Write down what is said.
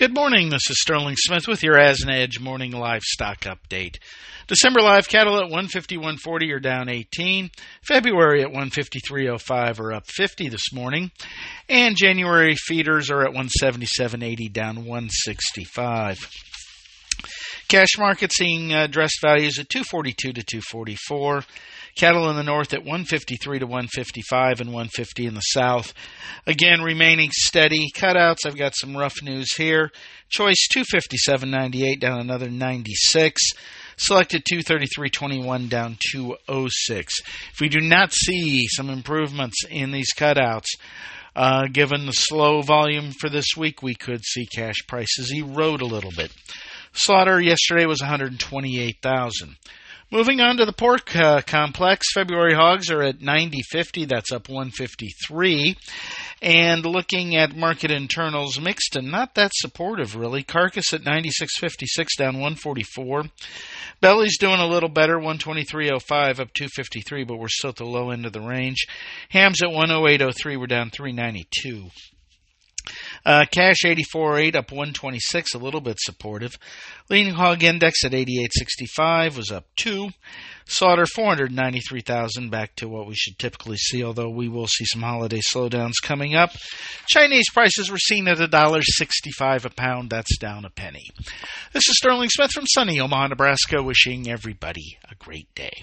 Good morning. This is Sterling Smith with your As an Edge morning livestock update. December live cattle at 151.40 are down 18. February at 153.05 are up 50 this morning. And January feeders are at 177.80 down 165. Cash market seeing uh, dressed values at 242 to 244. Cattle in the north at 153 to 155 and 150 in the south. Again, remaining steady. Cutouts, I've got some rough news here. Choice 257.98 down another 96. Selected 233.21 down 206. If we do not see some improvements in these cutouts, uh, given the slow volume for this week, we could see cash prices erode a little bit. Slaughter yesterday was 128,000. Moving on to the pork uh, complex, February hogs are at 90.50. That's up 153. And looking at market internals, mixed and not that supportive really. Carcass at 96.56, down 144. Belly's doing a little better, 123.05, up 253, but we're still at the low end of the range. Hams at 108.03, we're down 392. Uh, cash 84.8 up 126, a little bit supportive. Lean hog index at 88.65 was up 2. Slaughter 493,000 back to what we should typically see, although we will see some holiday slowdowns coming up. Chinese prices were seen at $1.65 a pound. That's down a penny. This is Sterling Smith from sunny Omaha, Nebraska, wishing everybody a great day.